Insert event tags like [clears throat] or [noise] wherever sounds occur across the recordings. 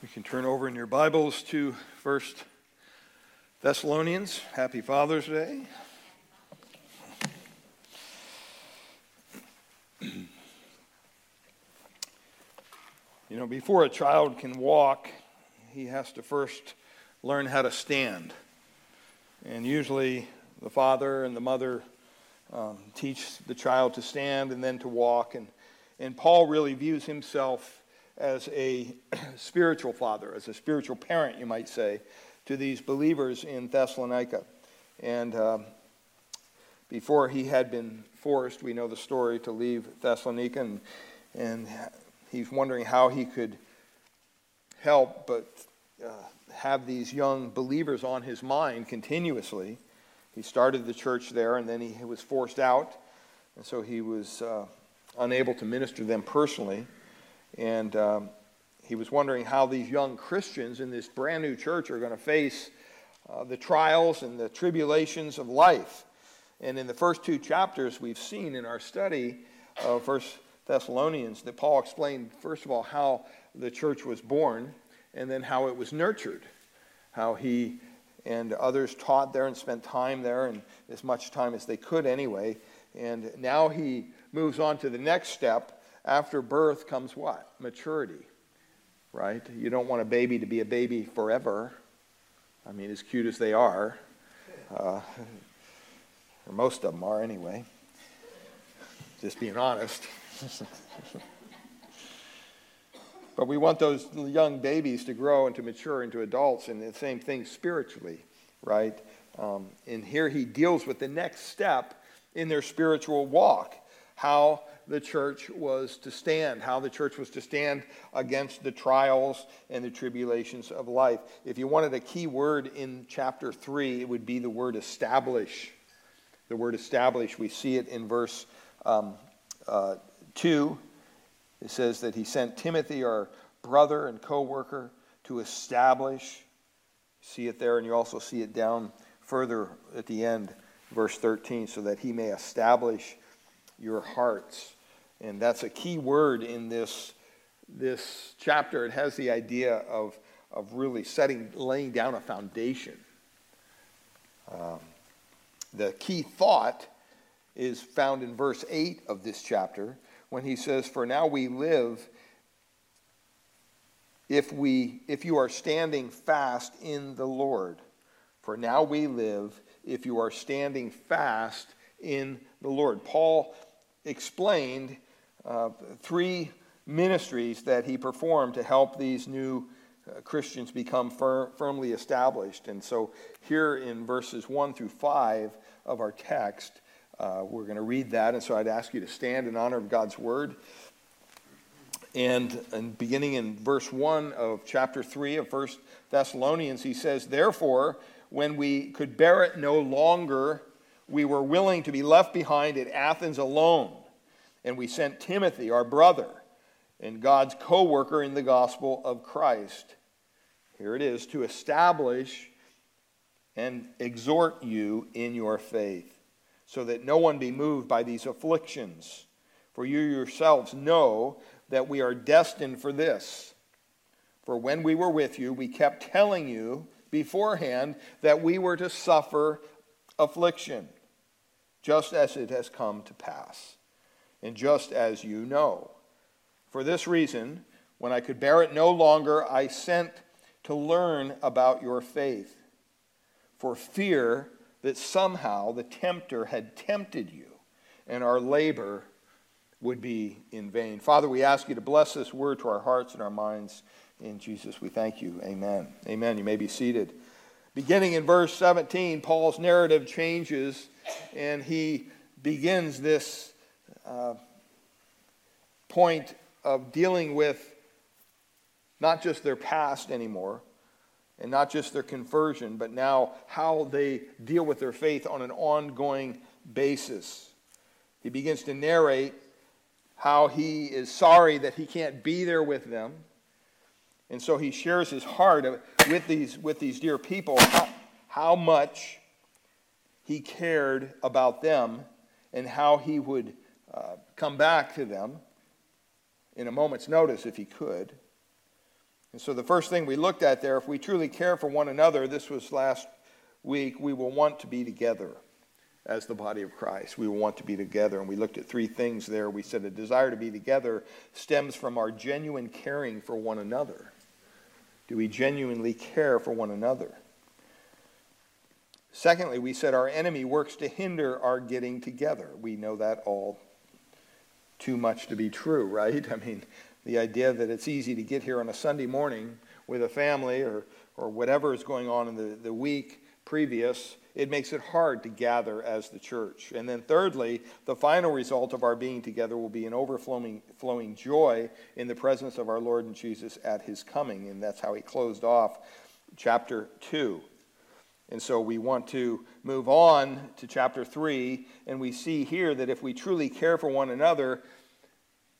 You can turn over in your Bibles to First Thessalonians. Happy Father's Day. you know, before a child can walk, he has to first learn how to stand. And usually the father and the mother um, teach the child to stand and then to walk. And, and Paul really views himself as a [clears throat] spiritual father, as a spiritual parent, you might say, to these believers in Thessalonica. And um, before he had been forced, we know the story, to leave Thessalonica, and, and he's wondering how he could help but uh, have these young believers on his mind continuously. He started the church there, and then he was forced out, and so he was uh, unable to minister to them personally. And um, he was wondering how these young Christians in this brand new church are going to face uh, the trials and the tribulations of life. And in the first two chapters, we've seen in our study of First Thessalonians that Paul explained, first of all, how the church was born and then how it was nurtured, how he and others taught there and spent time there, and as much time as they could anyway. And now he moves on to the next step after birth comes what? Maturity, right? You don't want a baby to be a baby forever. I mean, as cute as they are, uh, [laughs] or most of them are anyway. Just being honest. [laughs] but we want those young babies to grow and to mature into adults, and the same thing spiritually, right? Um, and here he deals with the next step in their spiritual walk how the church was to stand, how the church was to stand against the trials and the tribulations of life. If you wanted a key word in chapter 3, it would be the word establish. The word establish, we see it in verse um, uh, 2. It says that he sent Timothy, our brother and co worker, to establish. See it there, and you also see it down further at the end, verse 13, so that he may establish your hearts. And that's a key word in this, this chapter. It has the idea of, of really setting, laying down a foundation. Um, the key thought is found in verse 8 of this chapter when he says, For now we live if, we, if you are standing fast in the Lord. For now we live if you are standing fast in the Lord. Paul explained uh, three ministries that he performed to help these new uh, Christians become fir- firmly established. And so, here in verses 1 through 5 of our text, uh, we're going to read that. And so, I'd ask you to stand in honor of God's word. And, and beginning in verse 1 of chapter 3 of 1 Thessalonians, he says, Therefore, when we could bear it no longer, we were willing to be left behind at Athens alone. And we sent Timothy, our brother, and God's co worker in the gospel of Christ. Here it is to establish and exhort you in your faith, so that no one be moved by these afflictions. For you yourselves know that we are destined for this. For when we were with you, we kept telling you beforehand that we were to suffer affliction just as it has come to pass, and just as you know. For this reason, when I could bear it no longer, I sent to learn about your faith, for fear that somehow the tempter had tempted you, and our labor would be in vain. Father, we ask you to bless this word to our hearts and our minds. In Jesus, we thank you. Amen. Amen. You may be seated. Beginning in verse 17, Paul's narrative changes and he begins this uh, point of dealing with not just their past anymore and not just their conversion, but now how they deal with their faith on an ongoing basis. He begins to narrate how he is sorry that he can't be there with them. And so he shares his heart with these, with these dear people, how, how much he cared about them and how he would uh, come back to them in a moment's notice if he could. And so the first thing we looked at there, if we truly care for one another, this was last week, we will want to be together as the body of Christ. We will want to be together. And we looked at three things there. We said a desire to be together stems from our genuine caring for one another. Do we genuinely care for one another? Secondly, we said our enemy works to hinder our getting together. We know that all too much to be true, [laughs] right? I mean, the idea that it's easy to get here on a Sunday morning with a family or, or whatever is going on in the, the week previous, it makes it hard to gather as the church. And then, thirdly, the final result of our being together will be an overflowing flowing joy in the presence of our Lord and Jesus at his coming. And that's how he closed off chapter 2. And so we want to move on to chapter 3, and we see here that if we truly care for one another,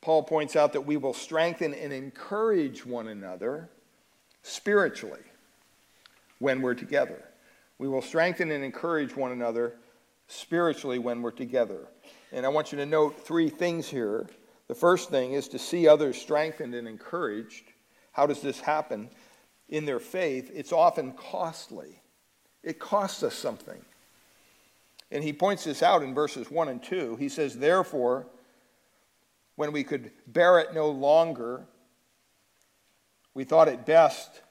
Paul points out that we will strengthen and encourage one another spiritually when we're together. We will strengthen and encourage one another spiritually when we're together. And I want you to note three things here. The first thing is to see others strengthened and encouraged. How does this happen? In their faith, it's often costly. It costs us something. And he points this out in verses 1 and 2. He says, Therefore, when we could bear it no longer, we thought it best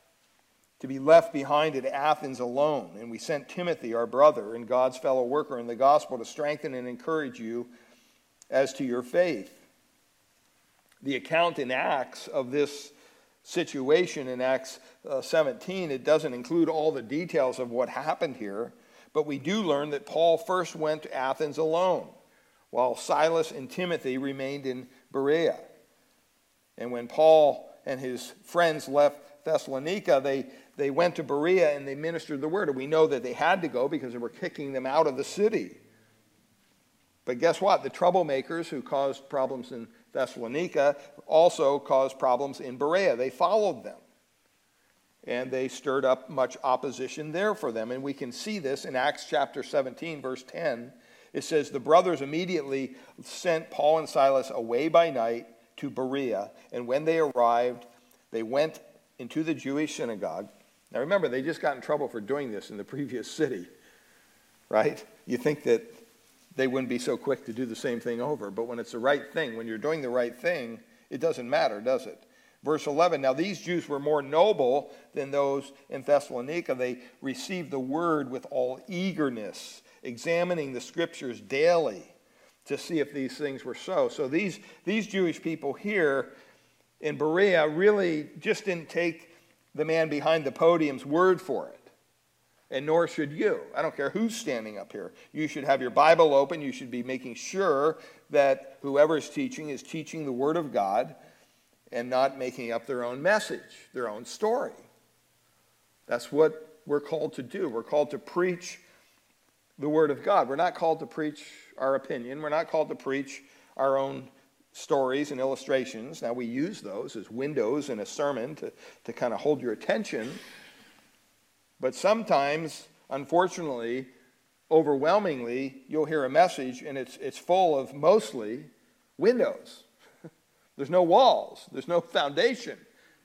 to be left behind at Athens alone. And we sent Timothy, our brother and God's fellow worker in the gospel, to strengthen and encourage you as to your faith. The account in Acts of this situation in Acts uh, 17, it doesn't include all the details of what happened here, but we do learn that Paul first went to Athens alone, while Silas and Timothy remained in Berea. And when Paul and his friends left Thessalonica, they, they went to Berea and they ministered the word. And we know that they had to go because they were kicking them out of the city. But guess what? The troublemakers who caused problems in Thessalonica also caused problems in Berea. They followed them. And they stirred up much opposition there for them. And we can see this in Acts chapter 17, verse 10. It says, The brothers immediately sent Paul and Silas away by night to Berea. And when they arrived, they went into the Jewish synagogue. Now remember, they just got in trouble for doing this in the [laughs] previous city, right? You think that they wouldn't be so quick to do the same thing over. But when it's the right thing, when you're doing the right thing, it doesn't matter, does it? Verse 11 Now these Jews were more noble than those in Thessalonica. They received the word with all eagerness, examining the scriptures daily to see if these things were so. So these, these Jewish people here in Berea really just didn't take the man behind the podium's word for it and nor should you. I don't care who's standing up here. You should have your Bible open. You should be making sure that whoever is teaching is teaching the Word of God and not making up their own message, their own story. That's what we're called to do. We're called to preach the Word of God. We're not called to preach our opinion, we're not called to preach our own stories and illustrations. Now, we use those as windows in a sermon to, to kind of hold your attention. But sometimes, unfortunately, overwhelmingly, you'll hear a message and it's, it's full of mostly windows. [laughs] there's no walls, there's no foundation.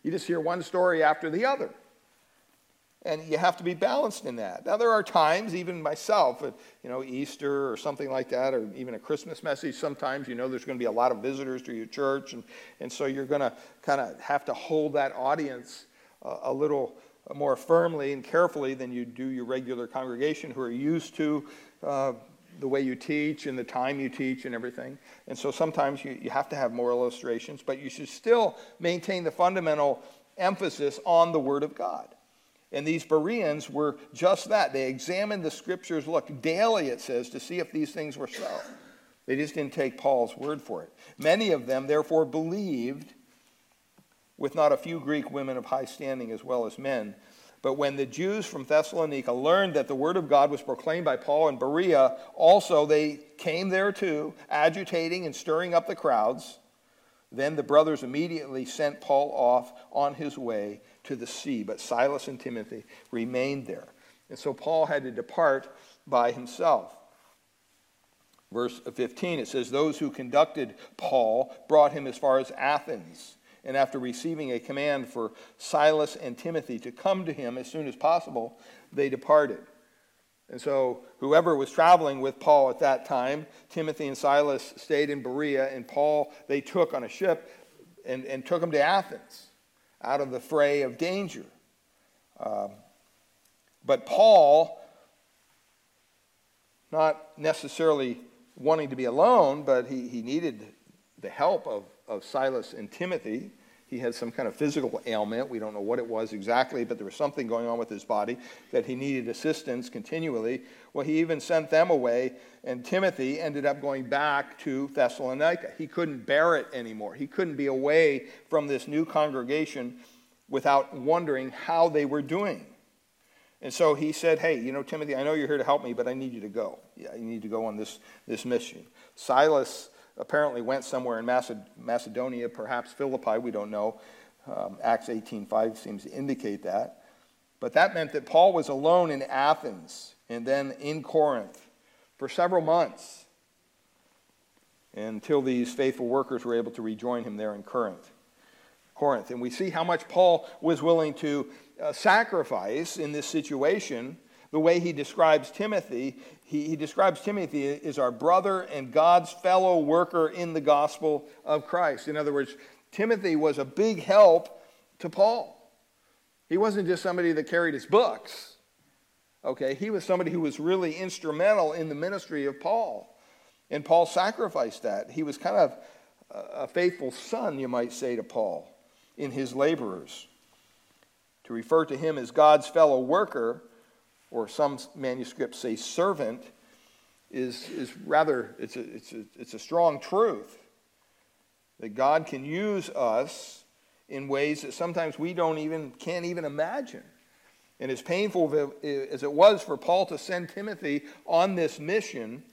You just hear one story after the other. And you have to be balanced in that. Now, there are times, even myself, at, you know, Easter or something like that, or even a Christmas message, sometimes you know there's going to be a lot of visitors to your church. And, and so you're going to kind of have to hold that audience uh, a little more firmly and carefully than you do your regular congregation who are used to uh, the way you teach and the time you teach and everything. And so sometimes you, you have to have more illustrations, but you should still maintain the fundamental emphasis on the Word of God. And these Bereans were just that. They examined the scriptures, look, daily, it says, to see if these things were so. They just didn't take Paul's word for it. Many of them, therefore, believed with not a few Greek women of high standing as well as men. But when the Jews from Thessalonica learned that the word of God was proclaimed by Paul in Berea, also they came there too, agitating and stirring up the crowds. Then the brothers immediately sent Paul off on his way to the sea, but Silas and Timothy remained there. And so Paul had to depart by himself. Verse 15, it says, Those who conducted Paul brought him as far as Athens And after receiving a command for Silas and Timothy to come to him as soon as possible, they departed. And so, whoever was traveling with Paul at that time, Timothy and Silas stayed in Berea, and Paul they took on a ship and, and took him to Athens out of the fray of danger. Um, but Paul, not necessarily wanting to be alone, but he, he needed the help of, of Silas and Timothy. He had some kind of physical ailment. We don't know what it was exactly, but there was something going on with his body that he needed assistance continually. Well, he even sent them away, and Timothy ended up going back to Thessalonica. He couldn't bear it anymore. He couldn't be away from this new congregation without wondering how they were doing. And so he said, Hey, you know, Timothy, I know you're here to help me, but I need you to go. Yeah, you need to go on this, this mission. Silas apparently went somewhere in Macedonia, perhaps Philippi, we don't know. Um, Acts 18.5 seems to indicate that. But that meant that Paul was alone in Athens and then in Corinth for several months until these faithful workers were able to rejoin him there in Corinth. Corinth. And we see how much Paul was willing to uh, sacrifice in this situation. The way he describes Timothy, he, he describes Timothy as our brother and God's fellow worker in the gospel of Christ. In other words, Timothy was a big help to Paul. He wasn't just somebody that carried his books. Okay, he was somebody who was really instrumental in the ministry of Paul. And Paul sacrificed that. He was kind of a faithful son, you might say, to Paul in his laborers. To refer to him as God's fellow worker, or some manuscripts say servant, is, is rather, it's a, it's, a, it's a strong truth. That God can use us in ways that sometimes we don't even, can't even imagine. And as painful as it was for Paul to send Timothy on this mission,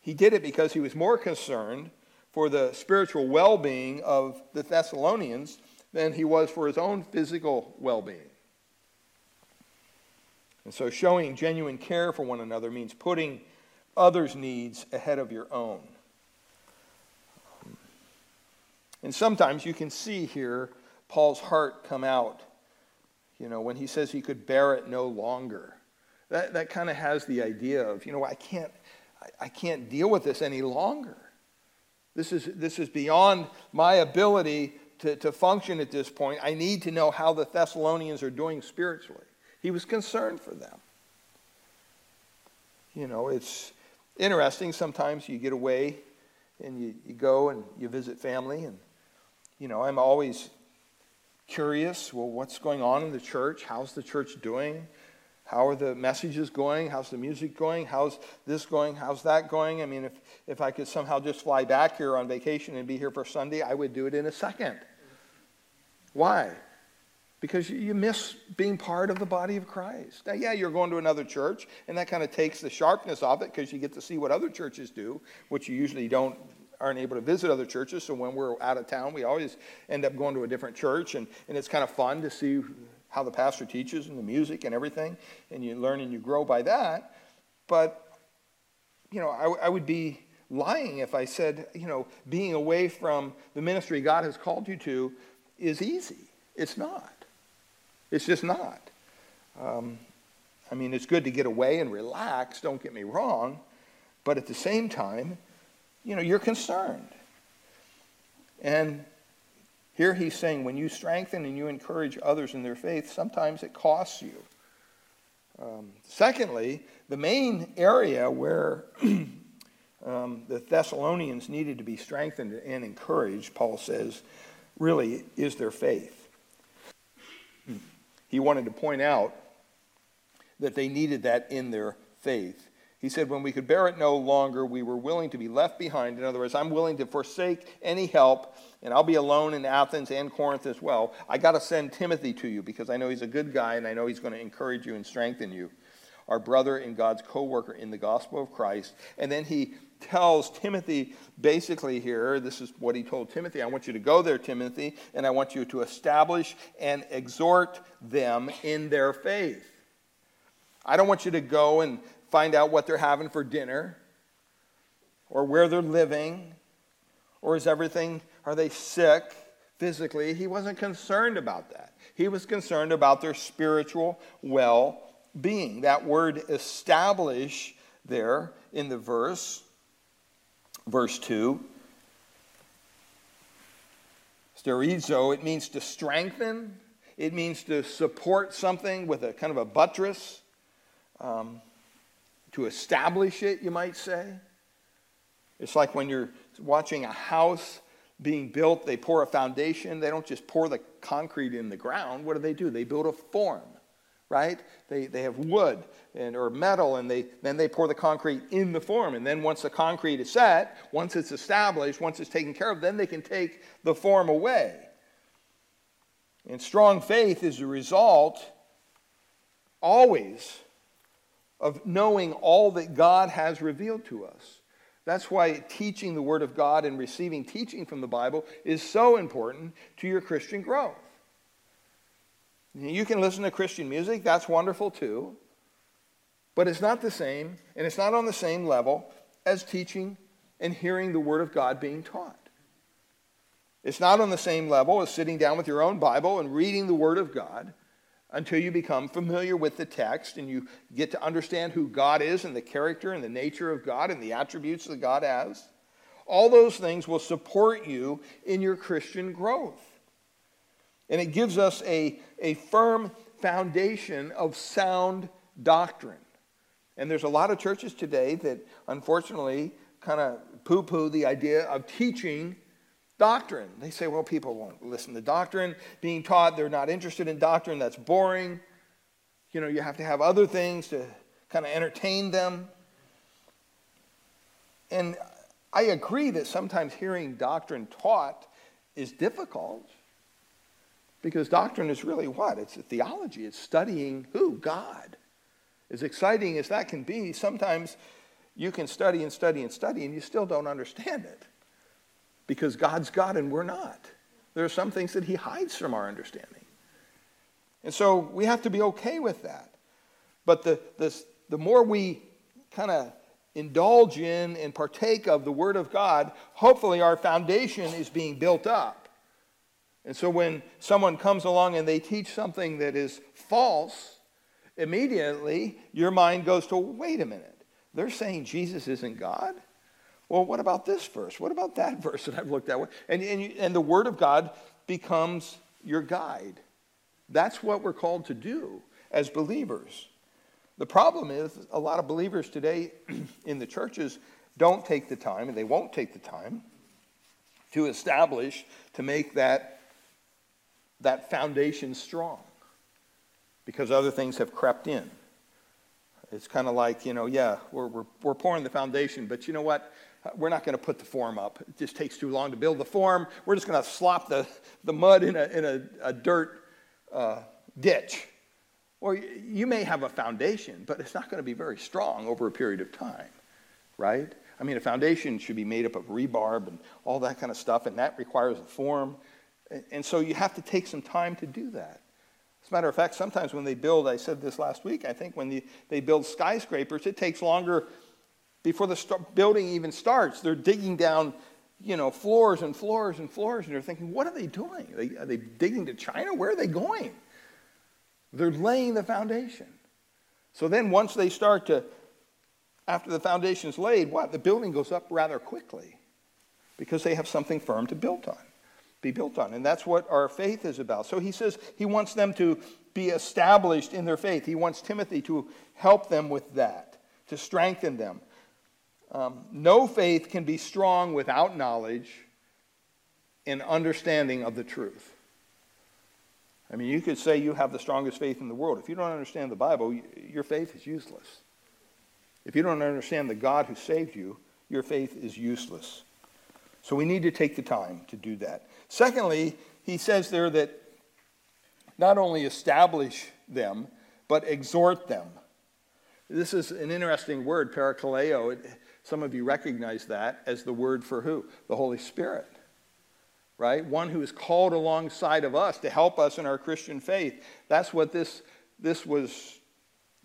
he did it because he was more concerned for the spiritual well being of the Thessalonians than he was for his own physical well being. And so, showing genuine care for one another means putting others' needs ahead of your own. And sometimes you can see here Paul's heart come out, you know, when he says he could bear it no longer. That, that kind of has the idea of, you know, I can't, I, I can't deal with this any longer. This is, this is beyond my ability to, to function at this point, I need to know how the Thessalonians are doing spiritually. He was concerned for them. You know, it's interesting. Sometimes you get away and you, you go and you visit family, and, you know, I'm always curious well, what's going on in the church? How's the church doing? How are the messages going? How's the music going? How's this going? How's that going? I mean, if, if I could somehow just fly back here on vacation and be here for Sunday, I would do it in a second. Why? Because you miss being part of the body of Christ. Now, yeah, you're going to another church, and that kind of takes the sharpness off it because you get to see what other churches do, which you usually don't aren't able to visit other churches. So when we're out of town, we always end up going to a different church, and, and it's kind of fun to see how the pastor teaches and the music and everything, and you learn and you grow by that. But, you know, I, I would be lying if I said, you know, being away from the ministry God has called you to is easy. It's not. It's just not. Um, I mean, it's good to get away and relax, don't get me wrong, but at the same time, you know, you're concerned. And here he's saying when you strengthen and you encourage others in their faith, sometimes it costs you. Um, secondly, the main area where [clears throat] um, the Thessalonians needed to be strengthened and encouraged, Paul says, really is their faith. He wanted to point out that they needed that in their faith. He said, When we could bear it no longer, we were willing to be left behind. In other words, I'm willing to forsake any help, and I'll be alone in Athens and Corinth as well. I got to send Timothy to you because I know he's a good guy and I know he's going to encourage you and strengthen you. Our brother and God's co worker in the gospel of Christ. And then he tells Timothy basically here this is what he told Timothy I want you to go there, Timothy, and I want you to establish and exhort them in their faith. I don't want you to go and find out what they're having for dinner or where they're living or is everything, are they sick physically. He wasn't concerned about that. He was concerned about their spiritual well being. That word establish there in the verse, verse 2, sterizo, it means to strengthen, it means to support something with a kind of a buttress, um, to establish it, you might say. It's like when you're watching a house being built, they pour a foundation. They don't just pour the concrete in the ground. What do they do? They build a form, right? They, they have wood and, or metal, and they, then they pour the concrete in the form. And then once the concrete is set, once it's established, once it's taken care of, then they can take the form away. And strong faith is a result always of knowing all that God has revealed to us. That's why teaching the Word of God and receiving teaching from the Bible is so important to your Christian growth. You can listen to Christian music, that's wonderful too. But it's not the same, and it's not on the same level as teaching and hearing the Word of God being taught. It's not on the same level as sitting down with your own Bible and reading the Word of God until you become familiar with the text and you get to understand who God is and the character and the nature of God and the attributes that God has. All those things will support you in your Christian growth. And it gives us a, a firm foundation of sound doctrine. And there's a lot of churches today that unfortunately kind of poo poo the idea of teaching doctrine. They say, well, people won't listen to doctrine being taught. They're not interested in doctrine. That's boring. You know, you have to have other things to kind of entertain them. And I agree that sometimes hearing doctrine taught is difficult because doctrine is really what? It's theology, it's studying who? God. As exciting as that can be, sometimes you can study and study and study and you still don't understand it because God's God and we're not. There are some things that He hides from our understanding. And so we have to be okay with that. But the, the, the more we kind of indulge in and partake of the Word of God, hopefully our foundation is being built up. And so when someone comes along and they teach something that is false, immediately your mind goes to wait a minute. They're saying Jesus isn't God? Well, what about this verse? What about that [laughs] verse that I've looked at? And, and, you, and the Word of God becomes your guide. That's what we're called to do as believers. The problem is, a lot of believers today [clears throat] in the churches don't take the time, and they won't take the time, to establish, to make that, that foundation strong because other things have crept in. It's kind of like, you know, yeah, we're, we're, we're pouring the foundation, but you know what? we're not going to put the form up. It just takes too long to build the form. We're just going to slop the, the mud in a, in a, a dirt uh, ditch. Or you may have a foundation, but it's not going to be very strong over a period of time, right? I mean, a foundation should be made up of rebarb and all that kind of stuff, and that requires a form. And so you have to take some time to do that. As a matter of fact, sometimes when they build, I said this last week, I think when they build skyscrapers, it takes longer before the st- building even starts, they're digging down, you know, floors and floors and floors, and they're thinking, what are they doing? Are they, are they digging to China? Where are they going? They're laying the foundation. So then once they start to, after the foundation's laid, what? The building goes up rather quickly because they have something firm to build on, be built on. And that's what our faith is about. So he says he wants them to be established in their faith. He wants Timothy to help them with that, to strengthen them. Um, no faith can be strong without knowledge and understanding of the truth. I mean, you could say you have the strongest faith in the world. If you don't understand the Bible, your faith is useless. If you don't understand the God who saved you, your faith is useless. So we need to take the time to do that. Secondly, he says there that not only establish them, but exhort them. This is an interesting word, parakaleo. Some of you recognize that as the word for who? The Holy Spirit, right? One who is called alongside of us to help us in our Christian faith. That's what this, this was,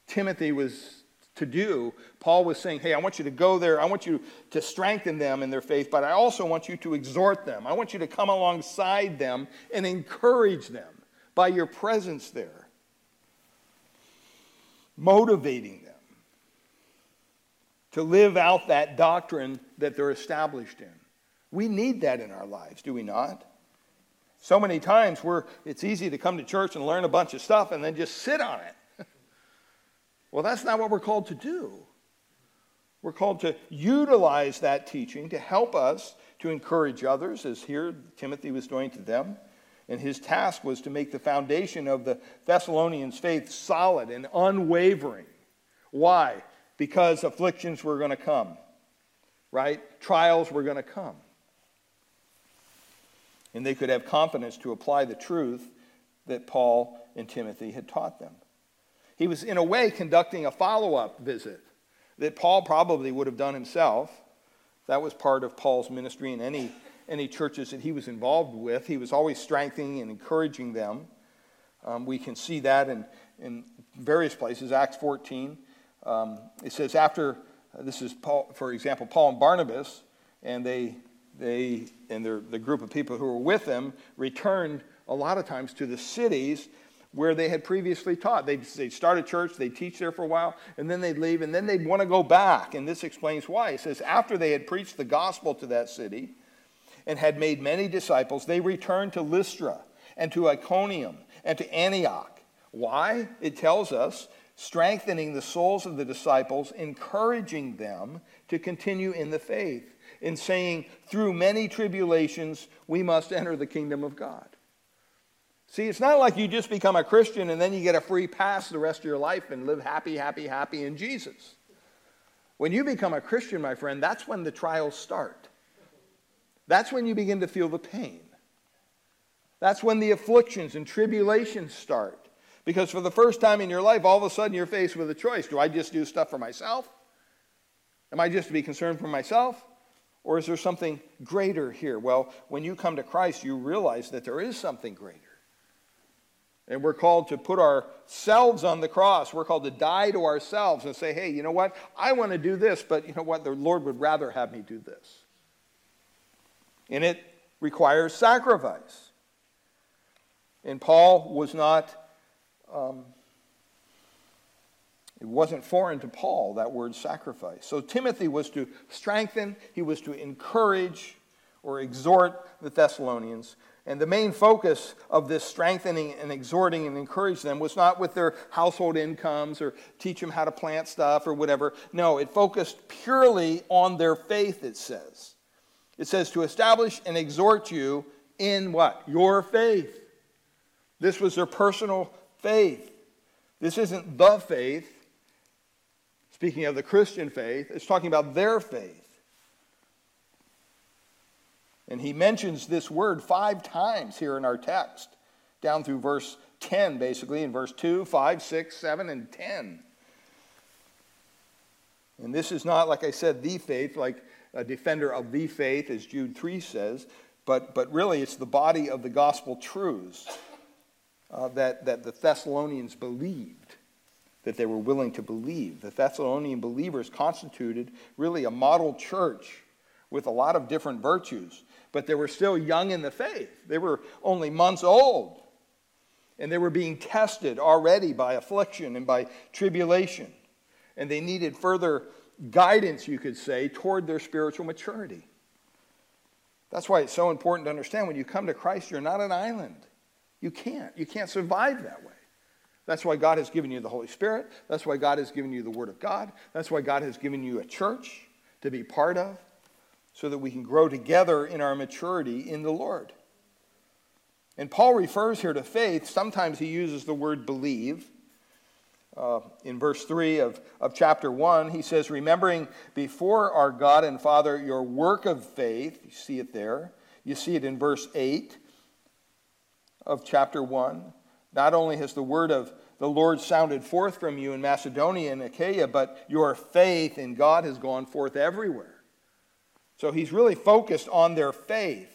Timothy was to do, Paul was saying, Hey, I want you to go there. I want you to strengthen them in their faith, but I also want you to exhort them. I want you to come alongside them and encourage them by your presence there, motivating them to live out that doctrine that they're established in. We need that in our lives, do we not? So many times where it's easy to come to church and learn a bunch of stuff and then just sit on it. Well, that's not what we're called to do. We're called to utilize that teaching to help us to encourage others, as here Timothy was doing to them. And his task was to make the foundation of the Thessalonians' faith solid and unwavering. Why? Because afflictions were going to come, right? Trials were going to come and they could have confidence to apply the truth that Paul and Timothy had taught them. He was, in a way, conducting a follow up visit that Paul probably would have done himself. That was part of Paul's ministry in any, any churches that he was involved with. He was always strengthening and encouraging them. Um, we can see that in, in various places. Acts 14, um, it says, after, this is, Paul, for example, Paul and Barnabas, and they they and their, the group of people who were with them returned a lot of times to the cities where they had previously taught. They'd, they'd start a church, they'd teach there for a while, and then they'd leave, and then they'd want to go back. And this explains why. It says, after they had preached the gospel to that city and had made many disciples, they returned to Lystra and to Iconium and to Antioch. Why? It tells us strengthening the souls of the disciples, encouraging them to continue in the faith in saying, through many tribulations, we must enter the kingdom of God. See, it's not like you just become a Christian and then you get a free pass the rest of your life and live happy, happy, happy in Jesus. When you become a Christian, my friend, that's when the trials start. That's when you begin to feel the pain. That's when the afflictions and tribulations start. Because for the first time in your life, all of a sudden you're faced with a choice. Do I just do stuff for myself? Am I just to be concerned for myself? Or is there something greater here? Well, when you come to Christ, you realize that there is something greater. And we're called to put ourselves on the cross. We're called to die to ourselves and say, hey, you know what? I want to do this, but you know what? The Lord would rather have me do this. And it requires sacrifice. And Paul was not um, it wasn't foreign to Paul, that word sacrifice. So Timothy was to strengthen, he was to encourage or exhort the Thessalonians. And the main focus of this strengthening and exhorting and encouraging them was not with their household incomes or teach them how to plant stuff or whatever. No, it focused purely on their faith, it says. It says to establish and exhort you in what? Your faith. This was their personal faith. This isn't the faith, Speaking of the Christian faith, it's talking about their faith. And he mentions this word five times here in our text, down through verse 10, basically, in verse 2, 5, 6, 7, and 10. And this is not, like I said, the faith, like a defender of the faith, as Jude 3 says, but, but really it's the body of the gospel truths uh, that, that the Thessalonians believed that they were willing to believe. The Thessalonian believers constituted really a model church with a lot of different virtues, but they were still young in the faith. They were only months old, and they were being tested already by affliction and by tribulation. And they needed further guidance, you could say, toward their spiritual maturity. That's why it's so important to understand when you come to Christ, you're not an island. You can't. You can't survive that way. That's why God has given you the Holy Spirit. That's why God has given you the Word of God. That's why God has given you a church to be part of so that we can grow together in our maturity in the Lord. And Paul refers here to faith. Sometimes he uses the word believe. Uh, in verse 3 of, of chapter 1, he says, Remembering before our God and Father your work of faith. You see it there. You see it in verse 8 of chapter 1. Not only has the word of the Lord sounded forth from you in Macedonia and Achaia, but your faith in God has gone forth everywhere. So he's really focused on their faith.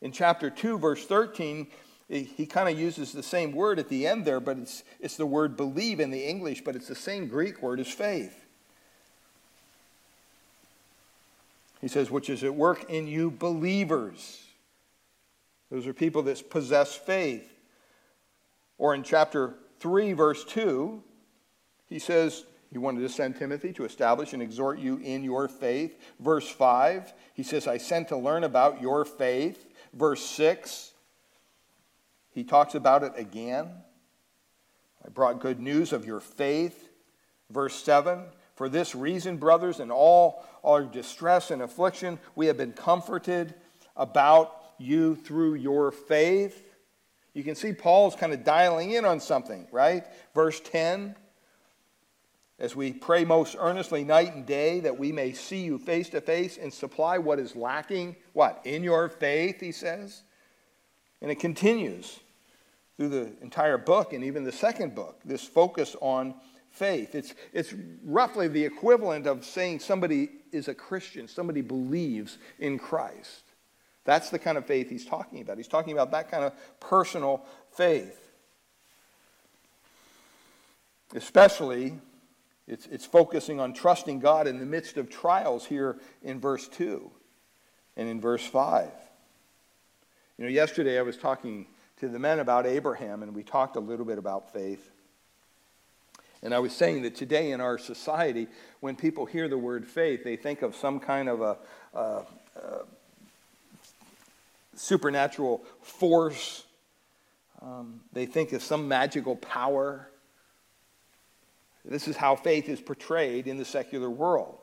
In chapter 2, verse 13, he, he kind of uses the same word at the end there, but it's, it's the word believe in the English, but it's the same Greek word as faith. He says, which is at work in you believers. Those are people that possess faith. Or in chapter 3, verse 2, he says, he wanted to send Timothy to establish and exhort you in your faith. Verse 5, he says, I sent to learn about your faith. Verse 6, he talks about it again. I brought good news of your faith. Verse 7, for this reason, brothers, in all our distress and affliction, we have been comforted about you through your faith. You can see Paul's kind of dialing in on something, right? Verse 10 as we pray most earnestly night and day that we may see you face to face and supply what is lacking, what? In your faith, he says. And it continues through the entire book and even the second book, this focus on faith. It's, it's roughly the equivalent of saying somebody is a Christian, somebody believes in Christ. That's the kind of faith he's talking about. He's talking about that kind of personal faith. Especially, it's, it's focusing on trusting God in the midst of trials here in verse 2 and in verse 5. You know, yesterday I was talking to the men about Abraham, and we talked a little bit about faith. And I was saying that today in our society, when people hear the word faith, they think of some kind of a, a, a supernatural force. Um, they think of some magical power. This is how faith is portrayed in the secular world.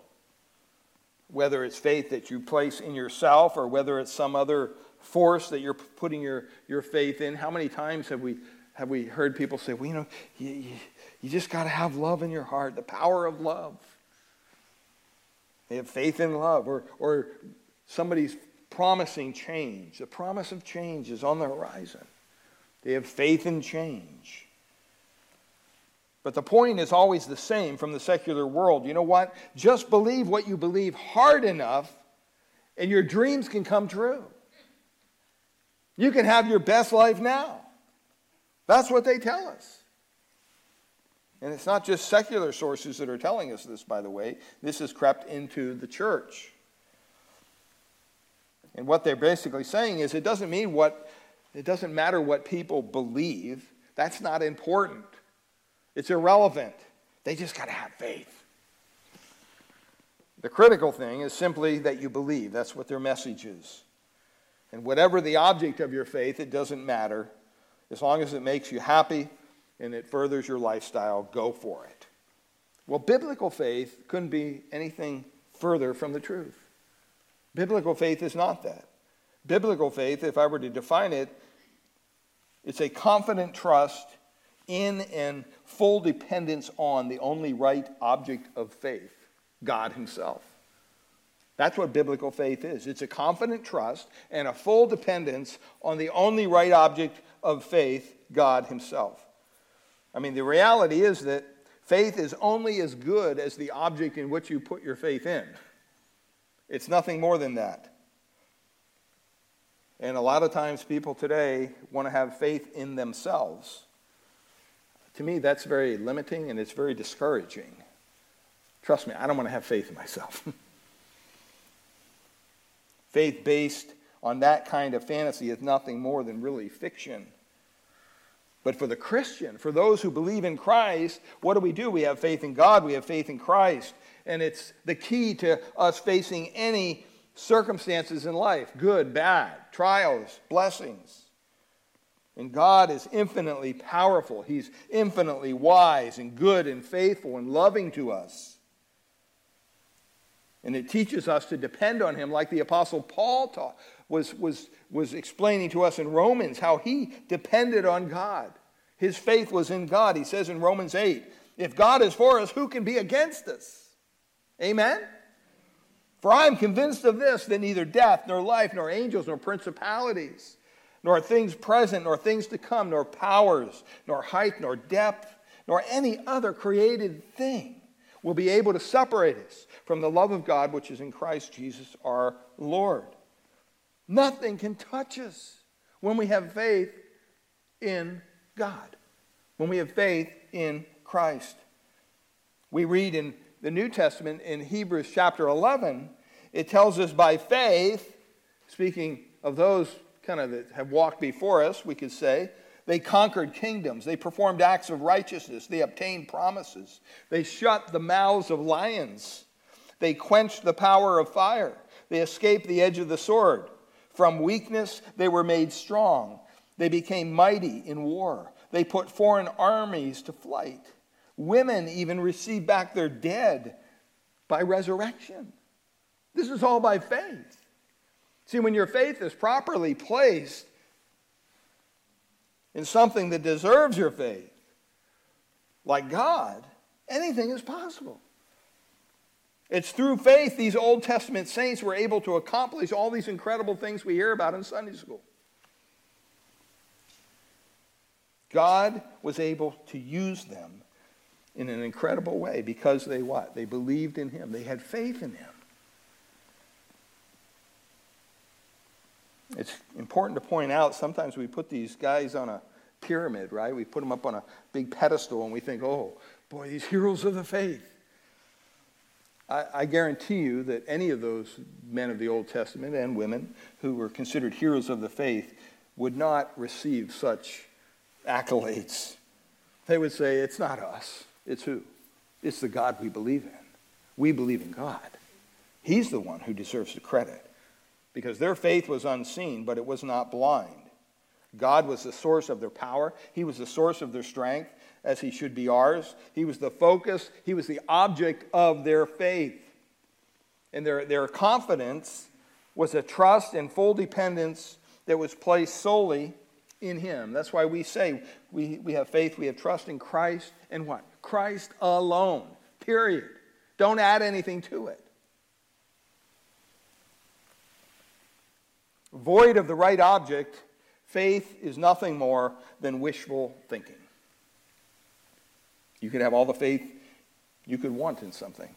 Whether it's faith that you place in yourself or whether it's some other force that you're putting your, your faith in. How many times have we, have we heard people say, well, you know, you, you, you just got to have love in your heart, the power of love. They have faith in love. Or, or somebody's promising change. The promise of change is on the horizon. They have faith in change. But the point is always the same from the secular world. You know what? Just believe what you believe hard enough, and your dreams can come true. You can have your best life now. That's what they tell us. And it's not just secular sources that are telling us this, by the way. This has crept into the church. And what they're basically saying is it doesn't mean what, it doesn't matter what people believe. That's not important. It's irrelevant. They just got to have faith. The critical thing is simply that you believe. That's what their message is. And whatever the object of your faith, it doesn't matter. As long as it makes you happy and it furthers your lifestyle, go for it. Well, biblical faith couldn't be anything further from the truth. Biblical faith is not that. Biblical faith, if I were to define it, it's a confident trust in and full dependence on the only right object of faith, God Himself. That's what biblical faith is. It's a confident trust and a full dependence on the only right object of faith, God Himself. I mean, the reality is that faith is only as good as the object in which you put your faith in. It's nothing more than that. And a lot of times people today want to have faith in themselves. To me, that's very limiting and it's very discouraging. Trust me, I don't want to have faith in myself. [laughs] faith based on that kind of fantasy is nothing more than really fiction. But for the Christian, for those who believe in Christ, what do we do? We have faith in God, we have faith in Christ and it's the key to us facing any circumstances in life good, bad, trials, blessings. And God is infinitely powerful. He's infinitely wise and good and faithful and loving to us. And it teaches us to depend on Him, like the Apostle Paul taught, was, was, was explaining to us in Romans how he depended on God. His faith was in God. He says in Romans 8, if God is for us, who can be against us? Amen? For I am convinced of this that neither death, nor life, nor angels, nor principalities, nor things present, nor things to come, nor powers, nor height, nor depth, nor any other created thing will be able to separate us from the love of God which is in Christ Jesus our Lord. Nothing can touch us when we have faith in God, when we have faith in Christ. We read in the New Testament in Hebrews chapter 11, it tells us by faith, speaking of those kind of that have walked before us, we could say, they conquered kingdoms. They performed acts of righteousness. They obtained promises. They shut the mouths of lions. They quenched the power of fire. They escaped the edge of the sword. From weakness, they were made strong. They became mighty in war. They put foreign armies to flight. Women even received back their dead by resurrection. This is all by faith. See, when your faith is properly placed in something that deserves your faith, like God, anything is possible. It's through faith these Old Testament saints were able to accomplish all these incredible things we hear about in Sunday school. God was able to use them in an incredible way because they what? They believed in him. They had faith in him. It's important to point out sometimes we put these guys on a pyramid, right? We put them up on a big pedestal and we think, oh, boy, these heroes of the faith. I, I, guarantee you that any of those men of the Old Testament and women who were considered heroes of the faith would not receive such accolades. They would say, it's not us. It's who? It's the God we believe in. We believe in God. He's the one who deserves the credit because their faith was unseen, but it was not blind. God was the source of their power, He was the source of their strength, as He should be ours. He was the focus, He was the object of their faith. And their, their confidence was a trust and full dependence that was placed solely in Him. That's why we say we, we have faith, we have trust in Christ, and what? Christ alone, period. Don't add anything to it. Void of the right object, faith is nothing more than wishful thinking. You could have all the faith you could want in something,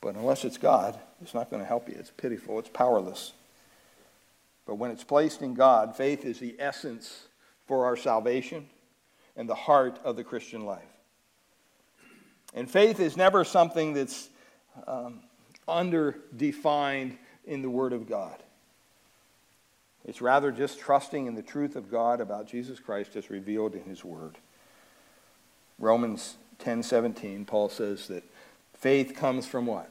but unless it's God, it's not going to help you. It's pitiful, it's powerless. But when it's placed in God, faith is the essence for our salvation and the heart of the Christian life. And faith is never something that's um, underdefined in the Word of God. It's rather just trusting in the truth of God about Jesus Christ as revealed in His Word. Romans 10:17, Paul says that faith comes from what?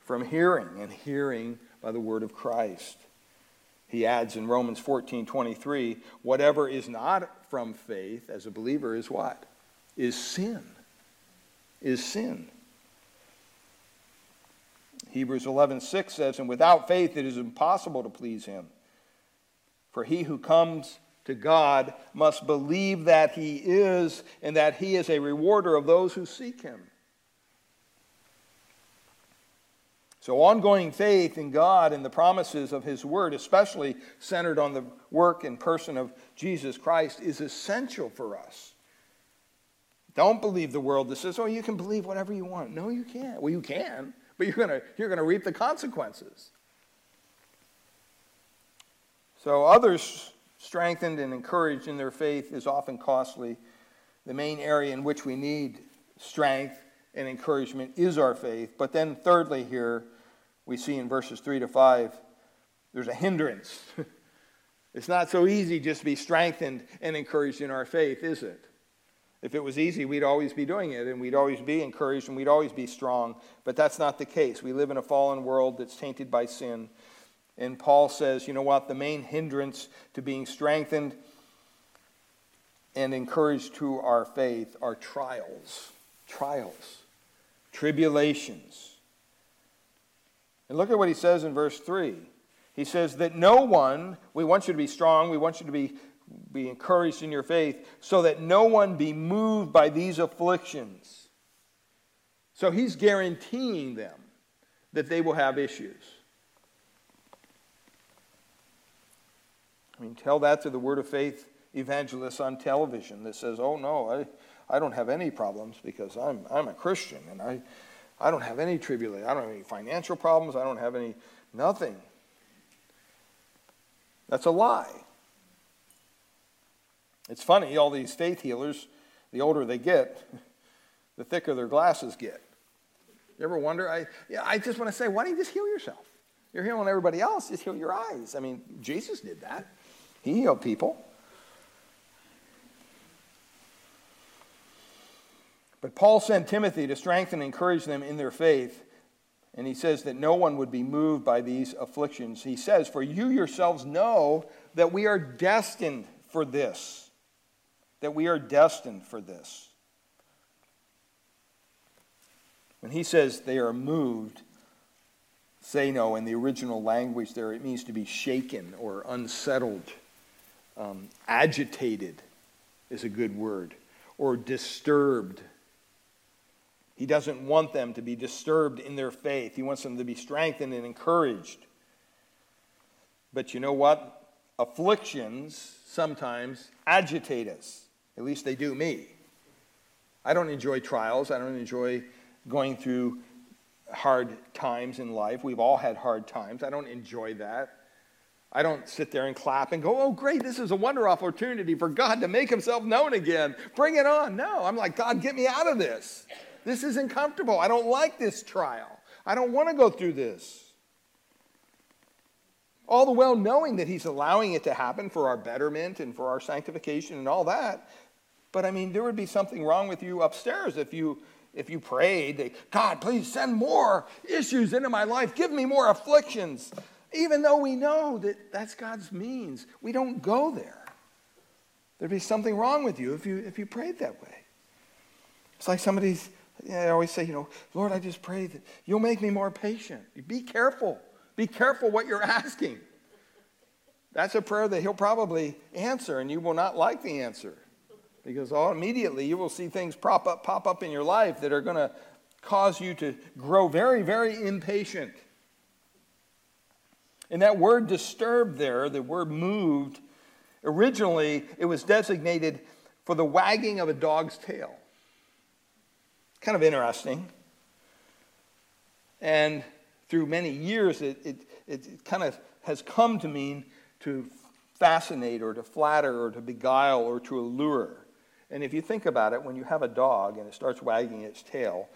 From hearing, and hearing by the word of Christ. He adds in Romans 14:23, whatever is not from faith as a believer is what? Is sin is sin. Hebrews 11:6 says, "And without faith it is impossible to please him. For he who comes to God must believe that he is and that he is a rewarder of those who seek him." So, ongoing faith in God and the promises of His Word, especially centered on the work and person of Jesus Christ, is essential for us. Don't believe the world that says, oh, you can believe whatever you want. No, you can't. Well, you can, but you're going you're going to reap the consequences. So, others strengthened and encouraged in their faith is often costly. The main area in which we need strength and encouragement is our faith. But then, thirdly, here we see in verses 3 to 5, there's a hindrance. [laughs] it's not so easy just to be strengthened and encouraged in our faith, is it? If it was easy, we'd always be doing it and we'd always be encouraged and we'd always be strong. But that's not the case. We live in a fallen world that's tainted by sin. And Paul says, you know what? The main hindrance to being strengthened and encouraged to our faith are trials. Trials. Tribulations. And look at what he says in verse 3. He says that no one, we want you to be strong, we want you to be be encouraged in your faith, so that no one be moved by these afflictions. So he's guaranteeing them that they will have issues. I mean, tell that to the Word of Faith evangelists on television that says, oh no, I, I don't have any problems because I'm, I'm a Christian and I, I don't have any tribulation. I don't have any financial problems. I don't have any, nothing. That's a lie. It's funny, all these faith healers, the older they get, [laughs] the thicker their glasses get. You ever wonder? I, yeah, I just want to say, why don't you just heal yourself? You're healing everybody else, just heal your eyes. I mean, Jesus did that. He healed people. But Paul sent Timothy to strengthen and encourage them in their faith. And he says that no one would be moved by these afflictions. He says, For you yourselves know that we are destined for this. That we are destined for this. When he says they are moved, saino in the original language there, it means to be shaken or unsettled. Um, agitated is a good word, or disturbed he doesn't want them to be disturbed in their faith. He wants them to be strengthened and encouraged. But you know what? Afflictions sometimes agitate us. At least they do me. I don't enjoy trials. I don't enjoy going through hard times in life. We've all had hard times. I don't enjoy that. I don't sit there and clap and go, oh, great, this is a wonder opportunity for God to make himself known again. Bring it on. No, I'm like, God, get me out of this. This isn't comfortable. I don't like this trial. I don't want to go through this. All the well knowing that He's allowing it to happen for our betterment and for our sanctification and all that. But I mean, there would be something wrong with you upstairs if you if you prayed, God, please send more issues into my life, give me more afflictions. Even though we know that that's God's means, we don't go there. There'd be something wrong with you if you if you prayed that way. It's like somebody's yeah, I always say, you know, Lord, I just pray that you'll make me more patient. Be careful. Be careful what you're asking. That's a prayer that he'll probably answer, and you will not like the answer. Because all immediately you will see things pop up, pop up in your life that are going to cause you to grow very, very impatient. And that word disturbed there, the word moved, originally it was designated for the wagging of a dog's tail. Kind of interesting. And through many years, it, it, it kind of has come to mean to fascinate or to flatter or to beguile or to allure. And if you think about it, when you have a dog and it starts wagging its tail,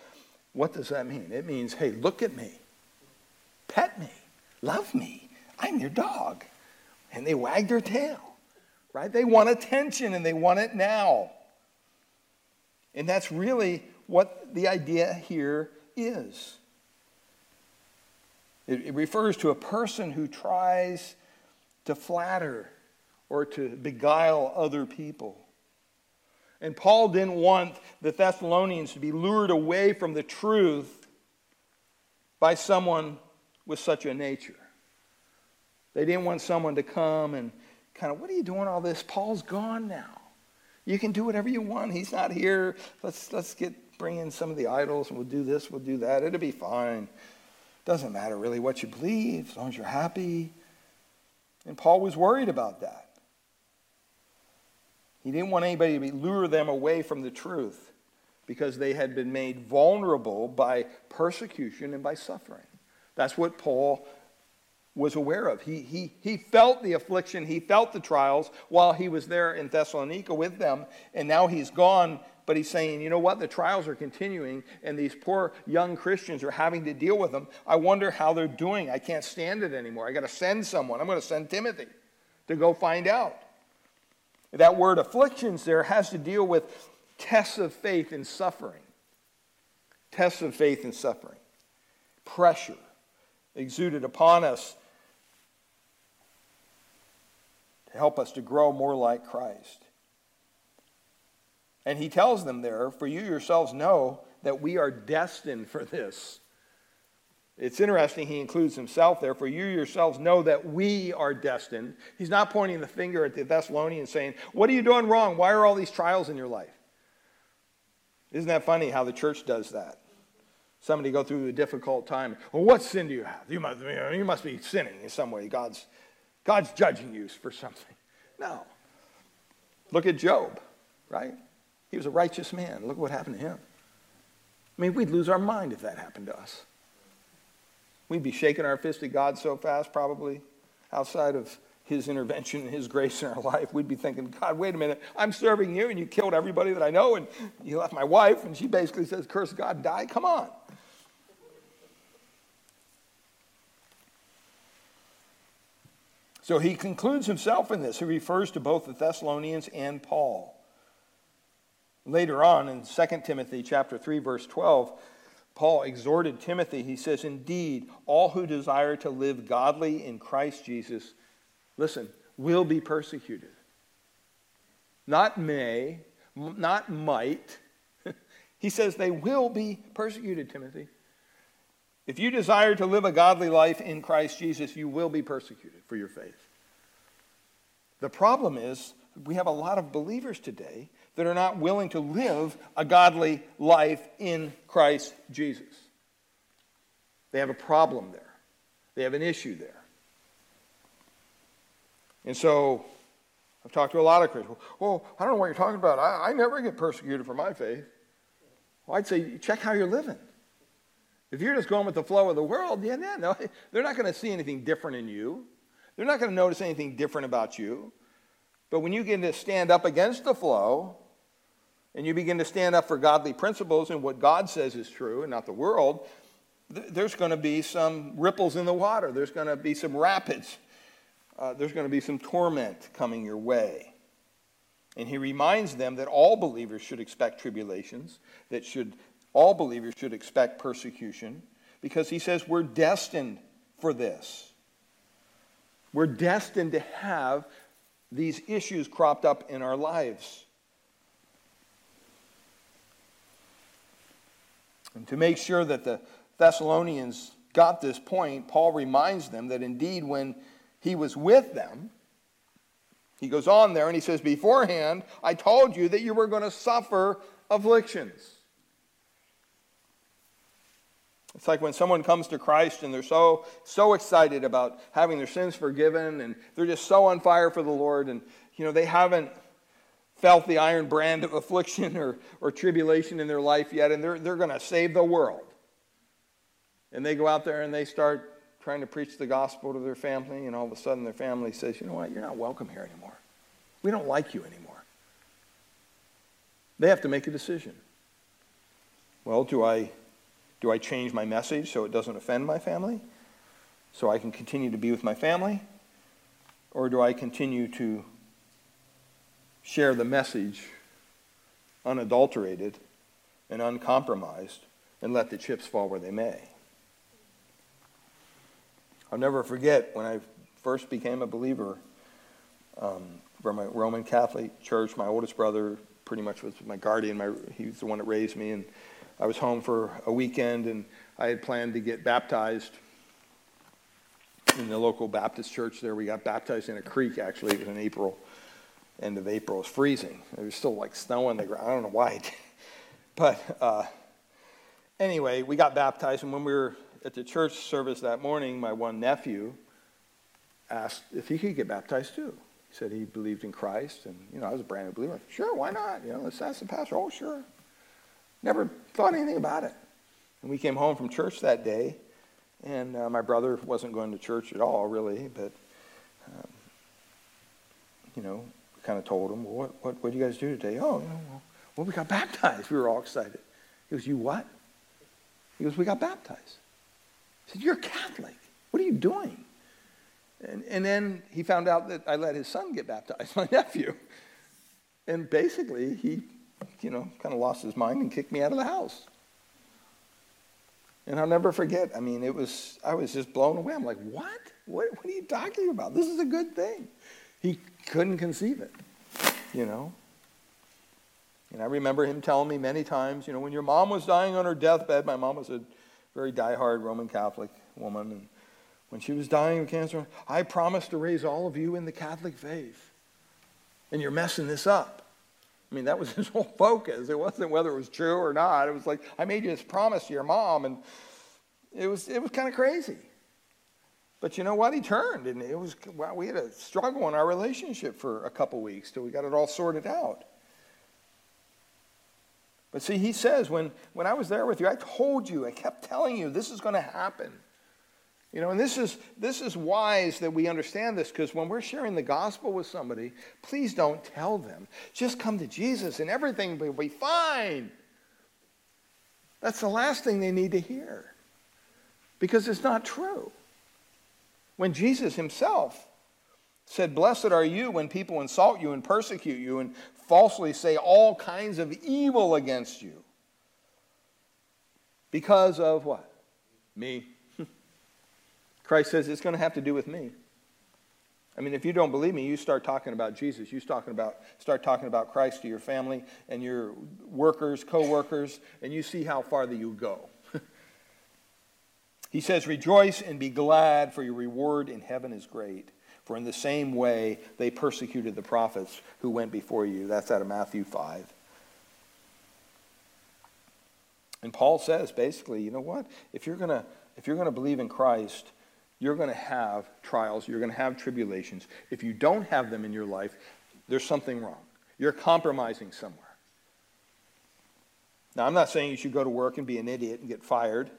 what does that mean? It means, hey, look at me, pet me, love me, I'm your dog. And they wag their tail, right? They want attention and they want it now. And that's really what the idea here is. It, it refers to a person who tries to flatter or to beguile other people. And Paul didn't want the Thessalonians to be lured away from the truth by someone with such a nature. They didn't want someone to come and kind of, what are you doing all this? Paul's gone now. You can do whatever you want. He's not here. Let's, let's get bring in some of the idols and we'll do this, we'll do that. It'll be fine. Doesn't matter really what you believe as long as you're happy. And Paul was worried about that. He didn't want anybody to lure them away from the truth because they had been made vulnerable by persecution and by suffering. That's what Paul was aware of. He, he, he felt the affliction, he felt the trials while he was there in Thessalonica with them, and now he's gone but he's saying, you know what? The trials are continuing, and these poor young Christians are having to deal with them. I wonder how they're doing. I can't stand it anymore. I got to send someone. I'm going to send Timothy to go find out. That word afflictions there has to deal with tests of faith and suffering. Tests of faith and suffering. Pressure exuded upon us to help us to grow more like Christ. And he tells them there, For you yourselves know that we are destined for this. It's interesting he includes himself there, for you yourselves know that we are destined. He's not pointing the finger at the Thessalonians saying, What are you doing wrong? Why are all these trials in your life? Isn't that funny how the church does that? Somebody go through a difficult time. Well, what sin do you have? You must, you must be sinning in some way. God's, God's judging you for something. No. Look at Job, right? He was a righteous man. Look what happened to him. I mean, we'd lose our mind if that happened to us. We'd be shaking our fist at God so fast, probably, outside of His intervention and His grace in our life. We'd be thinking, God, wait a minute, I'm serving you, and you killed everybody that I know, and you left my wife, and she basically says, Curse God, die. Come on. So he concludes himself in this. He refers to both the Thessalonians and Paul. Later on in 2 Timothy chapter 3 verse 12, Paul exhorted Timothy. He says, "Indeed, all who desire to live godly in Christ Jesus, listen, will be persecuted. Not may, not might. [laughs] he says they will be persecuted, Timothy. If you desire to live a godly life in Christ Jesus, you will be persecuted for your faith. The problem is, we have a lot of believers today that are not willing to live a godly life in Christ Jesus. They have a problem there, they have an issue there. And so I've talked to a lot of Christians. Well, I don't know what you're talking about. I, I never get persecuted for my faith. Well, I'd say check how you're living. If you're just going with the flow of the world, yeah, yeah no, [laughs] they're not going to see anything different in you. They're not going to notice anything different about you. But when you begin to stand up against the flow and you begin to stand up for godly principles and what God says is true and not the world, th- there's going to be some ripples in the water. There's going to be some rapids. Uh, there's going to be some torment coming your way. And he reminds them that all believers should expect tribulations, that should all believers should expect persecution because he says we're destined for this. We're destined to have these issues cropped up in our lives. And to make sure that the Thessalonians got this point, Paul reminds them that indeed when he was with them, he goes on there and he says, Beforehand, I told you that you were going to suffer afflictions. It's like when someone comes to Christ and they're so so excited about having their sins forgiven and they're just so on fire for the Lord and you know they haven't felt the iron brand of affliction or, or tribulation in their life yet and they're, they're going to save the world. And they go out there and they start trying to preach the gospel to their family and all of a sudden their family says, "You know what? You're not welcome here anymore. We don't like you anymore." They have to make a decision. Well, do I do I change my message so it doesn't offend my family? So I can continue to be with my family? Or do I continue to share the message unadulterated and uncompromised and let the chips fall where they may? I'll never forget when I first became a believer um, from my Roman Catholic church. My oldest brother pretty much was my guardian. My, he was the one that raised me. And I was home for a weekend and I had planned to get baptized in the local Baptist church there. We got baptized in a creek, actually. It was in April, end of April. It was freezing. It was still like snow on the ground. I don't know why. [laughs] but uh, anyway, we got baptized. And when we were at the church service that morning, my one nephew asked if he could get baptized too. He said he believed in Christ. And, you know, I was a brand new believer. Sure, why not? You know, let's ask the pastor. Oh, sure. Never thought anything about it. And we came home from church that day, and uh, my brother wasn't going to church at all, really, but, um, you know, kind of told him, well, what, what, what do you guys do today? Oh, you know, well, well, we got [laughs] baptized. We were all excited. He goes, you what? He goes, we got baptized. I said, you're Catholic. What are you doing? And, and then he found out that I let his son get baptized, [laughs] my nephew. And basically, he you know, kind of lost his mind and kicked me out of the house. And I'll never forget. I mean, it was, I was just blown away. I'm like, what? What, what are you talking about? This is a good thing. He couldn't conceive it, you know. And I remember him telling me many times, you know, when your mom was dying on her deathbed, my mom was a very die-hard Roman Catholic woman, and when she was dying of cancer, I promised to raise all of you in the Catholic faith. And you're messing this up. I mean, that was [laughs] his whole focus. It wasn't whether it was true or not. It was like, I made you this promise to your mom, and it was, it was kind of crazy. But you know what? He turned, and it was, well, we had a struggle in our relationship for a couple weeks till we got it all sorted out. But see, he says, when, when I was there with you, I told you, I kept telling you, this is going to happen. You know, and this is, this is wise that we understand this because when we're sharing the gospel with somebody, please don't tell them. Just come to Jesus and everything will be fine. That's the last thing they need to hear because it's not true. When Jesus himself said, Blessed are you when people insult you and persecute you and falsely say all kinds of evil against you. Because of what? Me. Christ says it's going to have to do with me. I mean, if you don't believe me, you start talking about Jesus. You talking about, start talking about Christ to your family and your workers, co workers, and you see how far that you go. [laughs] he says, Rejoice and be glad, for your reward in heaven is great. For in the same way they persecuted the prophets who went before you. That's out of Matthew 5. And Paul says basically, you know what? If you're going to if you're going to believe in Christ, you're going to have trials, you're going to have tribulations. If you don't have them in your life, there's something wrong. You're compromising somewhere. Now, I'm not saying you should go to work and be an idiot and get fired.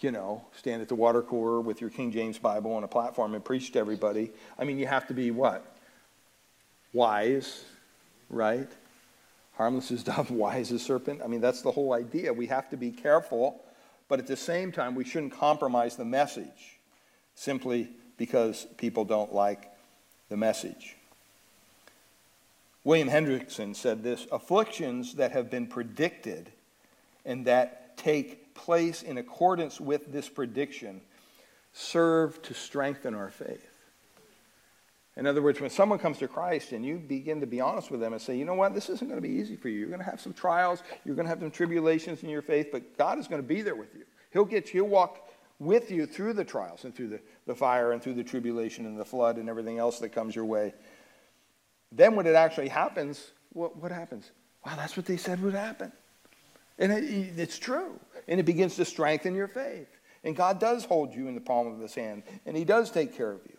You know, stand at the water cooler with your King James Bible on a platform and preach to everybody. I mean, you have to be what? Wise, right? Harmless as dove, [laughs] wise as serpent. I mean, that's the whole idea. We have to be careful, but at the same time, we shouldn't compromise the message simply because people don't like the message. William Hendriksen said this afflictions that have been predicted and that take place in accordance with this prediction serve to strengthen our faith. In other words, when someone comes to Christ and you begin to be honest with them and say, you know what, this isn't going to be easy for you. You're going to have some trials, you're going to have some tribulations in your faith, but God is going to be there with you. He'll get you, he'll walk with you through the trials and through the, the fire and through the tribulation and the flood and everything else that comes your way. Then when it actually happens, what, what happens? Wow, that's what they said would happen. And it, it's true. And it begins to strengthen your faith. And God does hold you in the palm of his hand, and he does take care of you.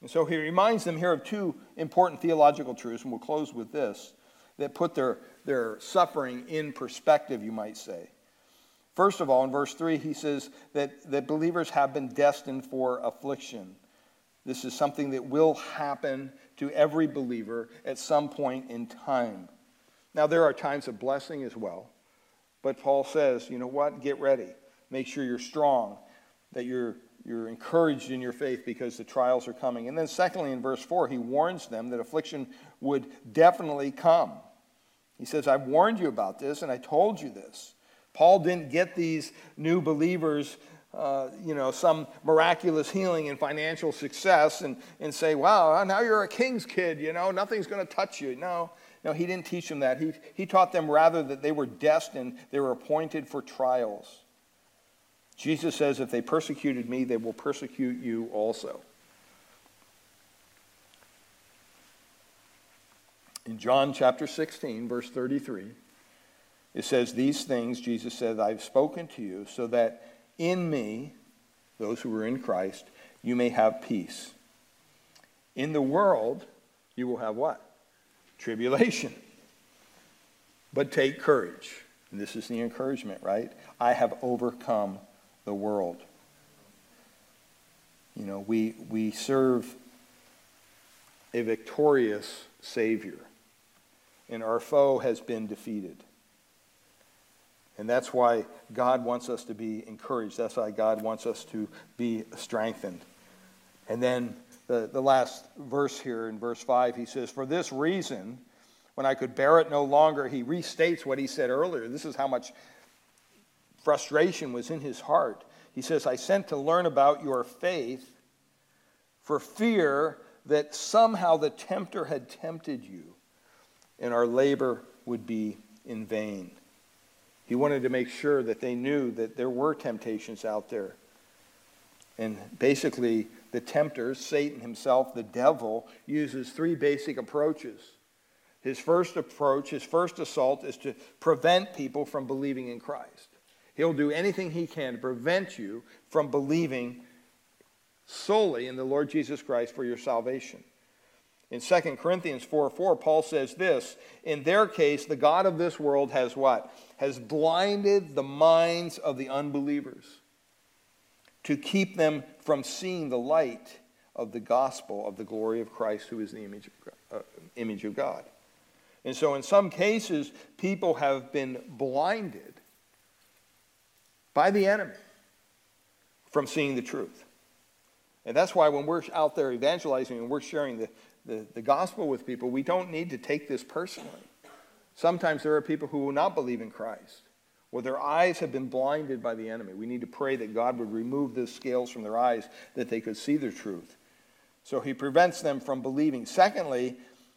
And so he reminds them here of two important theological truths, and we'll close with this, that put their, their suffering in perspective, you might say. First of all, in verse 3, he says that, that believers have been destined for affliction. This is something that will happen to every believer at some point in time. Now, there are times of blessing as well, but Paul says, you know what? Get ready. Make sure you're strong, that you're, you're encouraged in your faith because the trials are coming. And then, secondly, in verse 4, he warns them that affliction would definitely come. He says, I've warned you about this, and I told you this. Paul didn't get these new believers, uh, you know, some miraculous healing and financial success and, and say, wow, now you're a king's kid, you know, nothing's going to touch you. No, no, he didn't teach them that. He, he taught them rather that they were destined, they were appointed for trials. Jesus says, if they persecuted me, they will persecute you also. In John chapter 16, verse 33, it says, These things, Jesus said, I've spoken to you so that in me, those who are in Christ, you may have peace. In the world, you will have what? Tribulation. But take courage. And this is the encouragement, right? I have overcome the world. You know, we, we serve a victorious Savior, and our foe has been defeated. And that's why God wants us to be encouraged. That's why God wants us to be strengthened. And then the, the last verse here in verse 5, he says, For this reason, when I could bear it no longer, he restates what he said earlier. This is how much frustration was in his heart. He says, I sent to learn about your faith for fear that somehow the tempter had tempted you and our labor would be in vain. He wanted to make sure that they knew that there were temptations out there. And basically, the tempter, Satan himself, the devil, uses three basic approaches. His first approach, his first assault, is to prevent people from believing in Christ. He'll do anything he can to prevent you from believing solely in the Lord Jesus Christ for your salvation. In 2 Corinthians 4 4, Paul says this In their case, the God of this world has what? Has blinded the minds of the unbelievers to keep them from seeing the light of the gospel of the glory of Christ, who is the image of, uh, image of God. And so, in some cases, people have been blinded by the enemy from seeing the truth. And that's why when we're out there evangelizing and we're sharing the, the, the gospel with people, we don't need to take this personally. Sometimes there are people who will not believe in Christ. Well, their eyes have been blinded by the enemy. We need to pray that God would remove the scales from their eyes that they could see the truth. So he prevents them from believing. Secondly,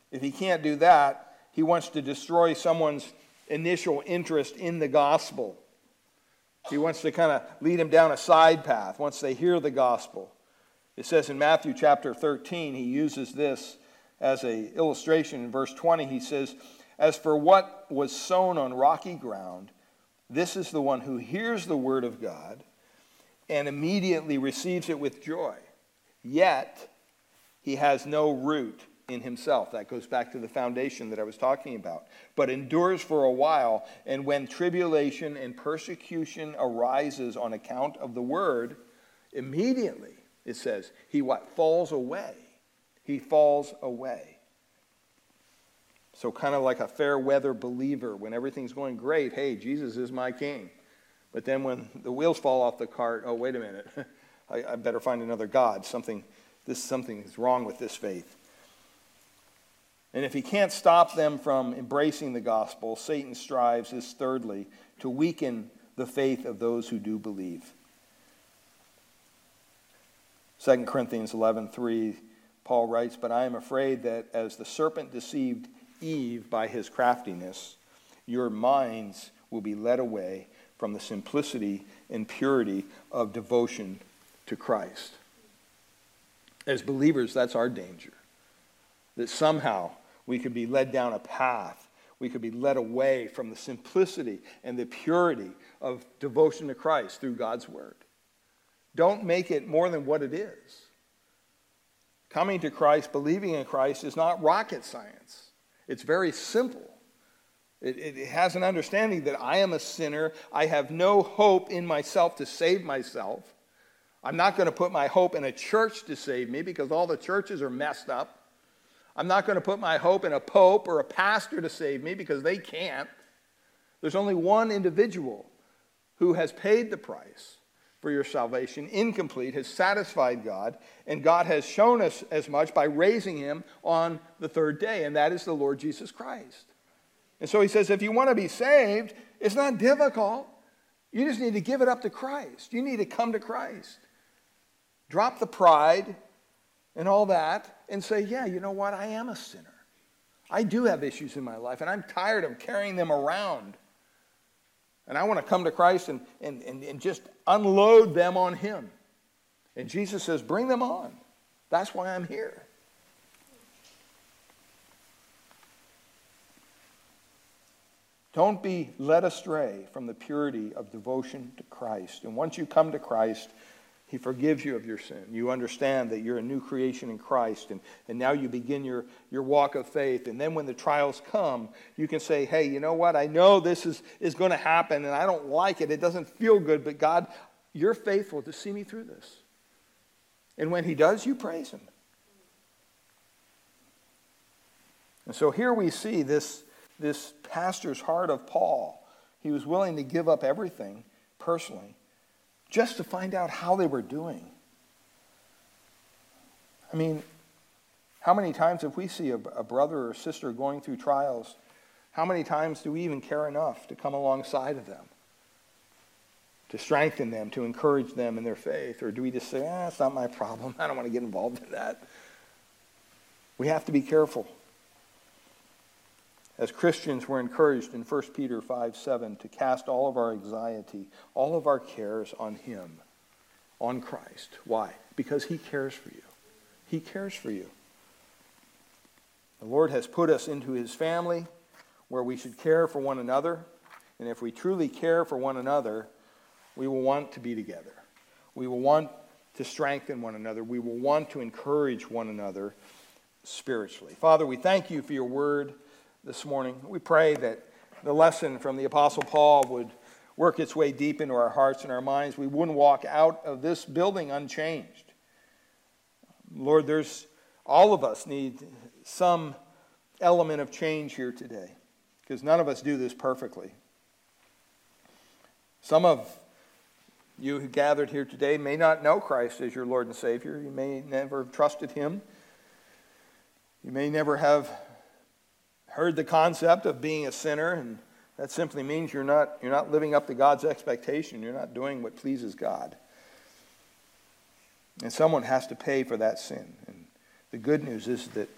if he can't do that, he wants to destroy someone's initial interest in the gospel. He wants to kind of lead them down a side path once they hear the gospel. It says in Matthew chapter 13, he uses this as an illustration. In verse 20, he says, As for what was sown on rocky ground, this is the one who hears the word of God and immediately receives it with joy. Yet, he has no root in himself. That goes back to the foundation that I was talking about. But endures for a while, and when tribulation and persecution arises on account of the word, immediately, it says, he what? Falls away. He falls away. So, kind of like a fair weather believer, when everything's going great, hey, Jesus is my king. But then when the wheels fall off the cart, oh, wait a minute, [laughs] I, I, better find another God. Something, this, something is wrong with this faith. And if he can't stop them from embracing the gospel, Satan strives, is thirdly, to weaken the faith of those who do believe. 2 Corinthians 11:3 Paul writes, "But I am afraid that as the serpent deceived Eve by his craftiness, your minds will be led away from the simplicity and purity of devotion to Christ. As believers, that's our danger. That somehow we could be led down a path, we could be led away from the simplicity and the purity of devotion to Christ through God's Word. Don't make it more than what it is. Coming to Christ, believing in Christ, is not rocket science. It's very simple. It, it, has an understanding that I am a sinner. I have no hope in myself to save myself. I'm not going to put my hope in a church to save me because all the churches are messed up. I'm not going to put my hope in a pope or a pastor to save me because they can't. There's only one individual who has paid the price for your salvation, incomplete, has satisfied God, and God has shown us as much by raising him on the third day, and that is the Lord Jesus Christ. And so he says, if you want to be saved, it's not difficult. You just need to give it up to Christ. You need to come to Christ. Drop the pride and all that and say, yeah, you know what? I am a sinner. I do have issues in my life, and I'm tired of carrying them around. And I want to come to Christ and, and, and, and just unload them on Him. And Jesus says, Bring them on. That's why I'm here. Don't be led astray from the purity of devotion to Christ. And once you come to Christ, he forgives you of your sin. You understand that you're a new creation in Christ, and, and now you begin your, your walk of faith. And then when the trials come, you can say, Hey, you know what? I know this is, is going to happen, and I don't like it. It doesn't feel good, but God, you're faithful to see me through this. And when He does, you praise Him. And so here we see this, this pastor's heart of Paul. He was willing to give up everything personally just to find out how they were doing. I mean, how many times, if we see a, a, brother or sister going through trials, how many times do we even care enough to come alongside of them? To strengthen them, to encourage them in their faith? Or do we just say, ah, it's not my problem. [laughs] I don't want to get involved in that? We have to be careful. As Christians, we're encouraged in 1 Peter 5 7 to cast all of our anxiety, all of our cares on Him, on Christ. Why? Because He cares for you. He cares for you. The Lord has put us into His family where we should care for one another. And if we truly care for one another, we will want to be together. We will want to strengthen one another. We will want to encourage one another spiritually. Father, we thank you for your word this morning. We pray that the lesson from the Apostle Paul would work its way deep into our hearts and our minds. We wouldn't walk out of this building unchanged. Lord, there's all of us need some element of change here today because none of us do this perfectly. Some of You who gathered here today may not know Christ as your Lord and Savior. You may never have trusted Him. You may never have heard the concept of being a sinner, and that simply means you're not, you're not living up to God's expectation. You're not doing what pleases God. And someone has to pay for that sin. And the good news is that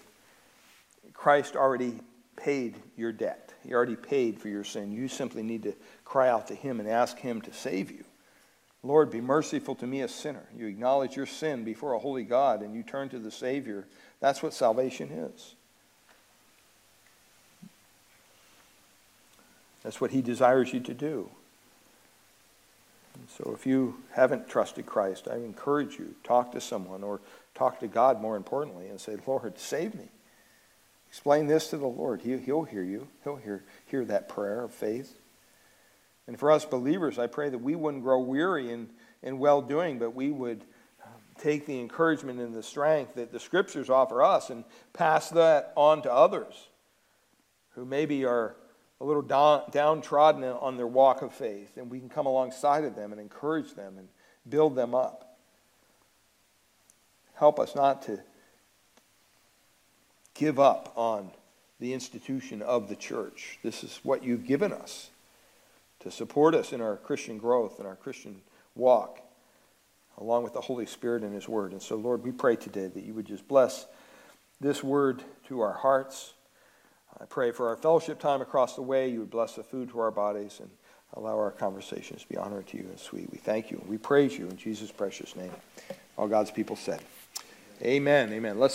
Christ already paid your debt. He already paid for your sin. You simply need to cry out to Him and ask Him to save you. Lord, be merciful to me, a sinner. You acknowledge your sin before a holy God and you turn to the Savior. That's what salvation is. That's what He desires you to do. So if you haven't trusted Christ, I encourage you, talk to someone or talk to God more importantly and say, Lord, save me. Explain this to the Lord. He, will hear you. He'll hear, hear that prayer of faith. And for us believers, I pray that we wouldn't grow weary in, in well doing, but we would um, take the encouragement and the strength that the scriptures offer us and pass that on to others who maybe are a little down, downtrodden on their walk of faith. And we can come alongside of them and encourage them and build them up. Help us not to give up on the institution of the church. This is what you've given us to support us in our Christian growth and our Christian walk, along with the Holy Spirit and His Word. And so, Lord, we pray today that you would just bless this word to our hearts. I pray for our fellowship time across the way. You would bless the food to our bodies and allow our conversations to be honored to you and sweet. We thank you. We praise you in Jesus' precious name. All God's people said, Amen. Amen. Let's